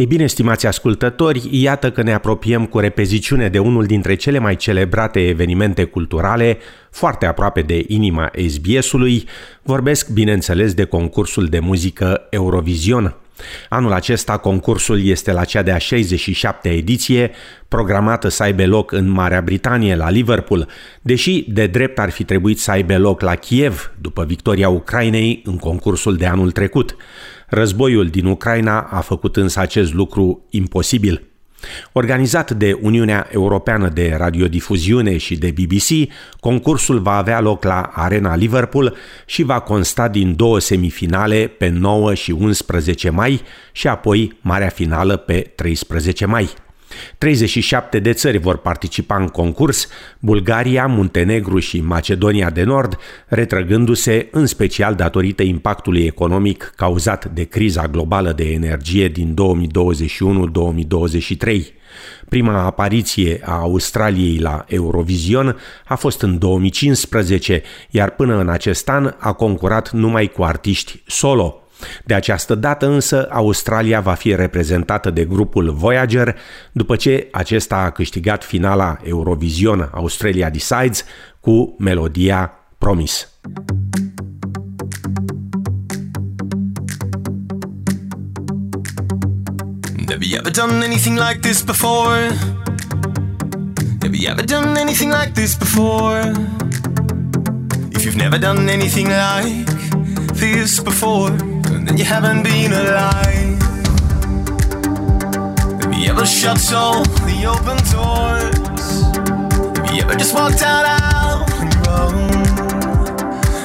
Ei bine, stimați ascultători, iată că ne apropiem cu repeziciune de unul dintre cele mai celebrate evenimente culturale, foarte aproape de inima SBS-ului, vorbesc, bineînțeles, de concursul de muzică Eurovision. Anul acesta concursul este la cea de-a 67-a ediție, programată să aibă loc în Marea Britanie, la Liverpool, deși de drept ar fi trebuit să aibă loc la Kiev, după victoria Ucrainei în concursul de anul trecut. Războiul din Ucraina a făcut însă acest lucru imposibil. Organizat de Uniunea Europeană de Radiodifuziune și de BBC, concursul va avea loc la Arena Liverpool și va consta din două semifinale pe 9 și 11 mai și apoi marea finală pe 13 mai. 37 de țări vor participa în concurs, Bulgaria, Muntenegru și Macedonia de Nord, retrăgându-se în special datorită impactului economic cauzat de criza globală de energie din 2021-2023. Prima apariție a Australiei la Eurovision a fost în 2015, iar până în acest an a concurat numai cu artiști solo – de această dată însă Australia va fi reprezentată de grupul Voyager după ce acesta a câștigat finala Eurovision Australia Decides cu melodia Promise. Have you ever done anything like this before? Have you ever done anything like this before? If you've never done anything like this before then you haven't been alive. Have you ever shut all the open doors? Have you ever just walked out on your own?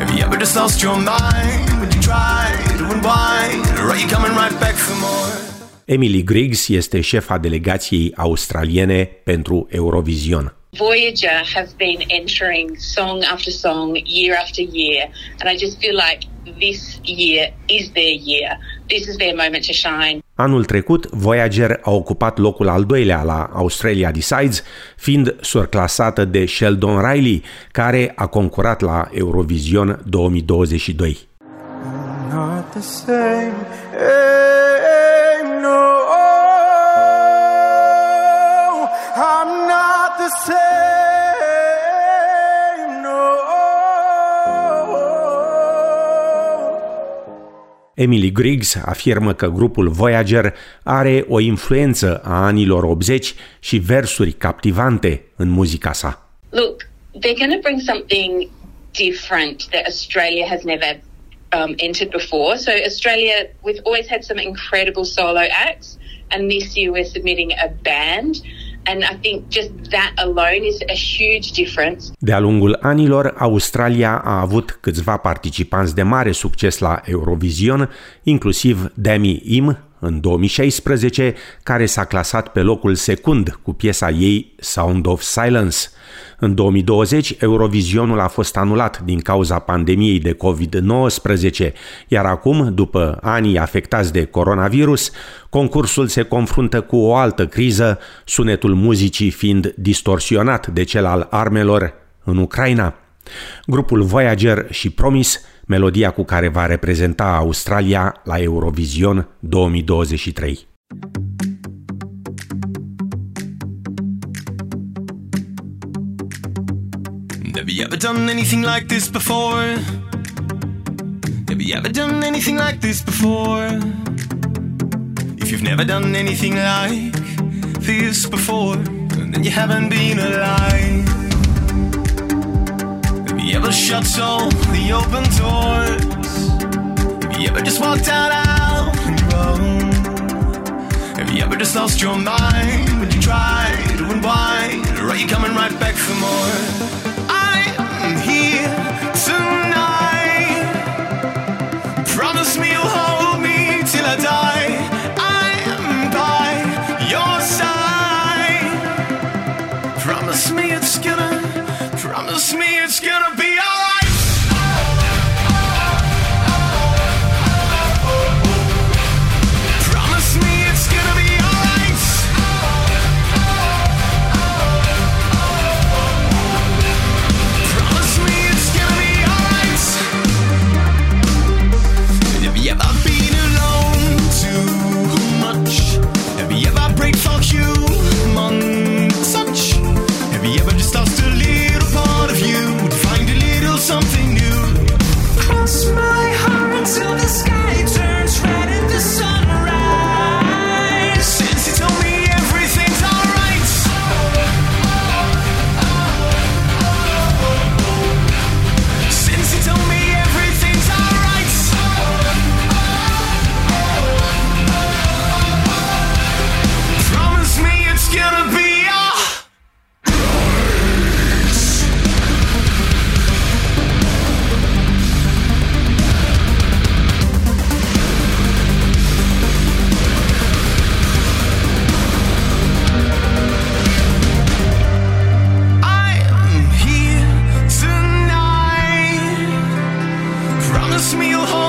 Have you ever just lost your mind when you try to unwind? Or are you coming right back for more? Emily Griggs este șefa delegației australiene pentru Eurovision. Voyager have been entering song after song, year after year, and I just feel like this year is their year. This is their moment to shine. Anul trecut, Voyager a ocupat locul al doilea la Australia Decides, fiind surclasată de Sheldon Riley, care a concurat la Eurovision 2022. Not the same, Emily Griggs afirmă că grupul Voyager are o influență a anilor 80 și versuri captivante în muzica sa. Look, they're going to bring something different that Australia has never um, entered before. So Australia, we've always had some incredible solo acts, and this year we're submitting a band. And I think just that alone is a huge difference. De-a lungul anilor, Australia a avut câțiva participanți de mare succes la Eurovision, inclusiv Demi Im în 2016, care s-a clasat pe locul secund cu piesa ei Sound of Silence. În 2020, Eurovisionul a fost anulat din cauza pandemiei de COVID-19, iar acum, după anii afectați de coronavirus, concursul se confruntă cu o altă criză, sunetul muzicii fiind distorsionat de cel al armelor în Ucraina. Grupul Voyager și Promis, melodia cu care va reprezenta Australia la Eurovision 2023. Have you ever done anything like this before? Have you ever done anything like this before? If you've never done anything like this before, then you haven't been alive. Ever shut all the open doors? Have you ever just walked out on your own? Have you ever just lost your mind when you try to unwind? Or are you coming right back for more? me, it's gonna be alright. makes me.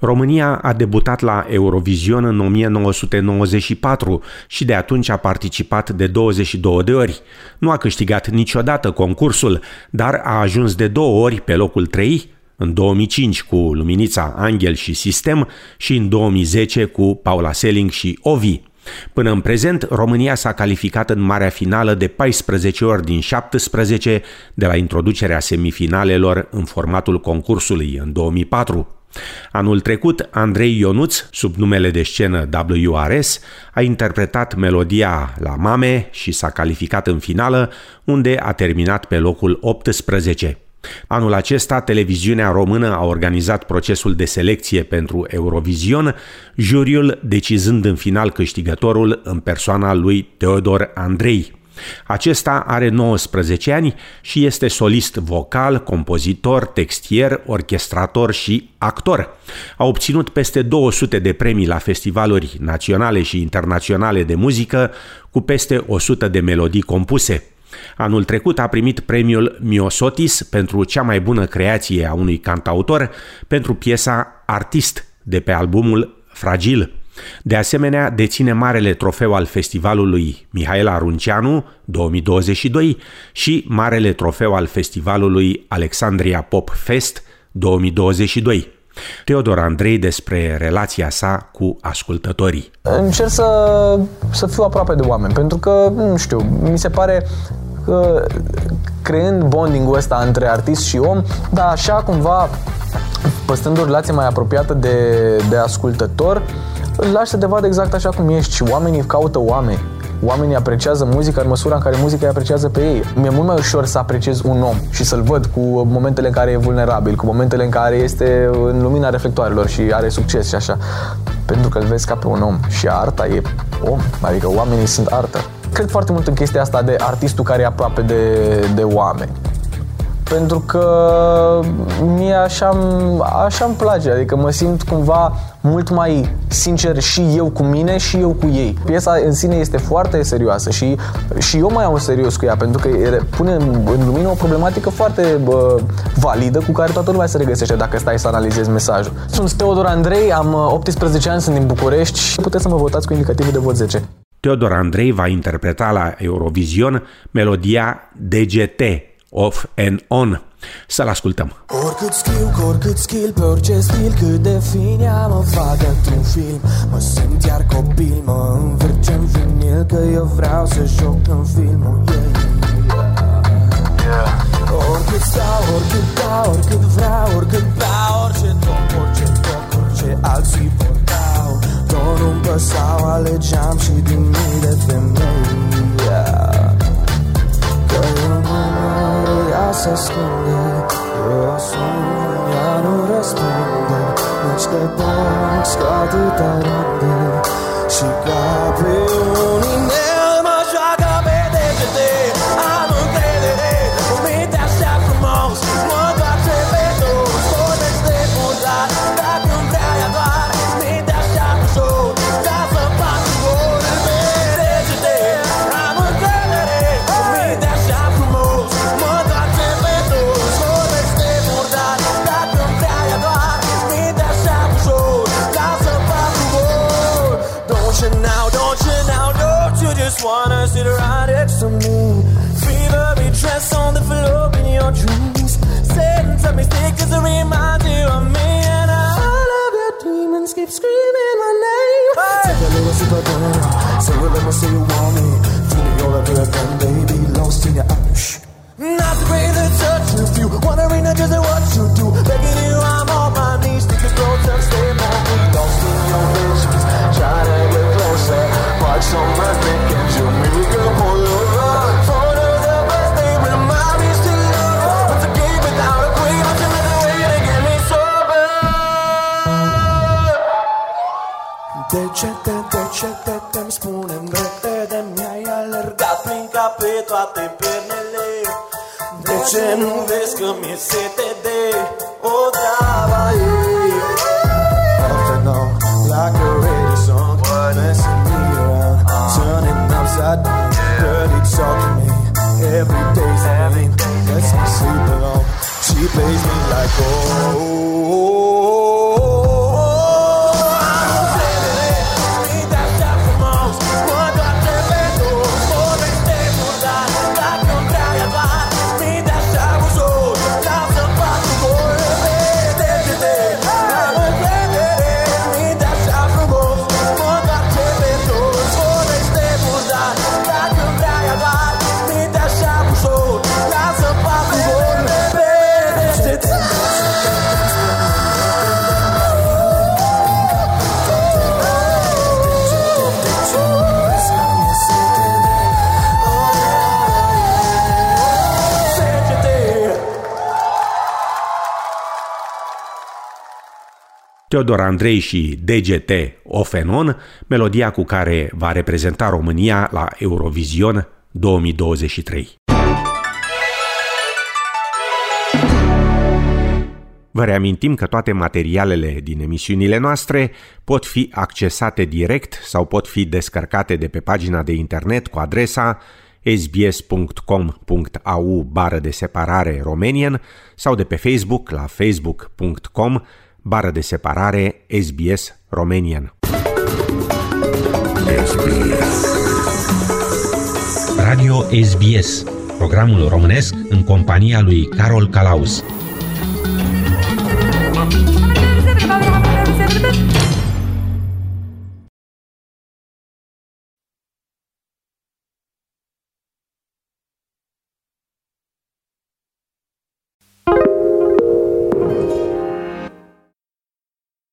România a debutat la Eurovision în 1994 și de atunci a participat de 22 de ori. Nu a câștigat niciodată concursul, dar a ajuns de două ori pe locul 3, în 2005 cu Luminița Angel și Sistem și în 2010 cu Paula Selling și Ovi. Până în prezent, România s-a calificat în marea finală de 14 ori din 17 de la introducerea semifinalelor în formatul concursului în 2004. Anul trecut, Andrei Ionuț, sub numele de scenă WRS, a interpretat melodia La Mame și s-a calificat în finală, unde a terminat pe locul 18. Anul acesta, televiziunea română a organizat procesul de selecție pentru Eurovision, juriul decizând în final câștigătorul în persoana lui Teodor Andrei. Acesta are 19 ani și este solist vocal, compozitor, textier, orchestrator și actor. A obținut peste 200 de premii la festivaluri naționale și internaționale de muzică, cu peste 100 de melodii compuse. Anul trecut a primit premiul Miosotis pentru cea mai bună creație a unui cantautor pentru piesa Artist de pe albumul Fragil. De asemenea, deține marele trofeu al festivalului Mihaela Runceanu 2022 și marele trofeu al festivalului Alexandria Pop Fest 2022. Teodor Andrei despre relația sa cu ascultătorii. Încerc să, să fiu aproape de oameni, pentru că, nu știu, mi se pare că creând bonding-ul ăsta între artist și om, dar așa cumva păstrând o relație mai apropiată de, de ascultător, îl lași să te vadă exact așa cum ești și oamenii caută oameni. Oamenii apreciază muzica în măsura în care muzica îi apreciază pe ei. Mi-e mult mai ușor să apreciez un om și să-l văd cu momentele în care e vulnerabil, cu momentele în care este în lumina reflectoarelor și are succes și așa. Pentru că îl vezi ca pe un om și arta e om, adică oamenii sunt artă. Cred foarte mult în chestia asta de artistul care e aproape de, de oameni pentru că mie așa așa îmi place, adică mă simt cumva mult mai sincer și eu cu mine și eu cu ei. Piesa în sine este foarte serioasă și, și eu mai am un serios cu ea, pentru că pune în lumină o problematică foarte bă, validă cu care toată lumea se regăsește dacă stai să analizezi mesajul. Sunt Teodor Andrei, am 18 ani, sunt din București și puteți să mă votați cu indicativul de vot 10. Teodor Andrei va interpreta la Eurovision melodia DGT, Off and On. Să-l ascultăm. Oricât scriu, cu oricât skill, pe orice stil Cât de fin ea mă fac într-un film Mă simt iar copil, mă învârce în vinil Că eu vreau să joc în filmul ei yeah. Oricât stau, oricât dau, oricât vreau, oricât beau Orice top, orice top, orice alții vor dau Tot nu-mi păsau, alegeam și din se ascunde Eu sun, ea nu răspunde Nici de box, că atâta râde you now, don't you now, don't you just wanna sit right next to me? Fever dress on the floor in your dreams. Sitting to me stick as a reminder of me And I. all of your demons. Keep screaming my name. Take a little sip of venom Say it, let me say you want me. Feeling all over again, baby. Lost in your eyes. Not to breathe the touch. Of you Wondering just what you do De ce nu vezi că mi-e sete de o treaba ei Off and on, like a radio song Messing me around, turning upside down all to me. Every day's a game Lets me sleep alone She plays me like oh, oh, oh, oh Teodor Andrei și DGT Ofenon, melodia cu care va reprezenta România la Eurovision 2023. Vă reamintim că toate materialele din emisiunile noastre pot fi accesate direct sau pot fi descărcate de pe pagina de internet cu adresa sbs.com.au bară de separare Romanian sau de pe Facebook la facebook.com bară de separare SBS Romanian. Radio SBS, programul românesc în compania lui Carol Calaus. Thank you.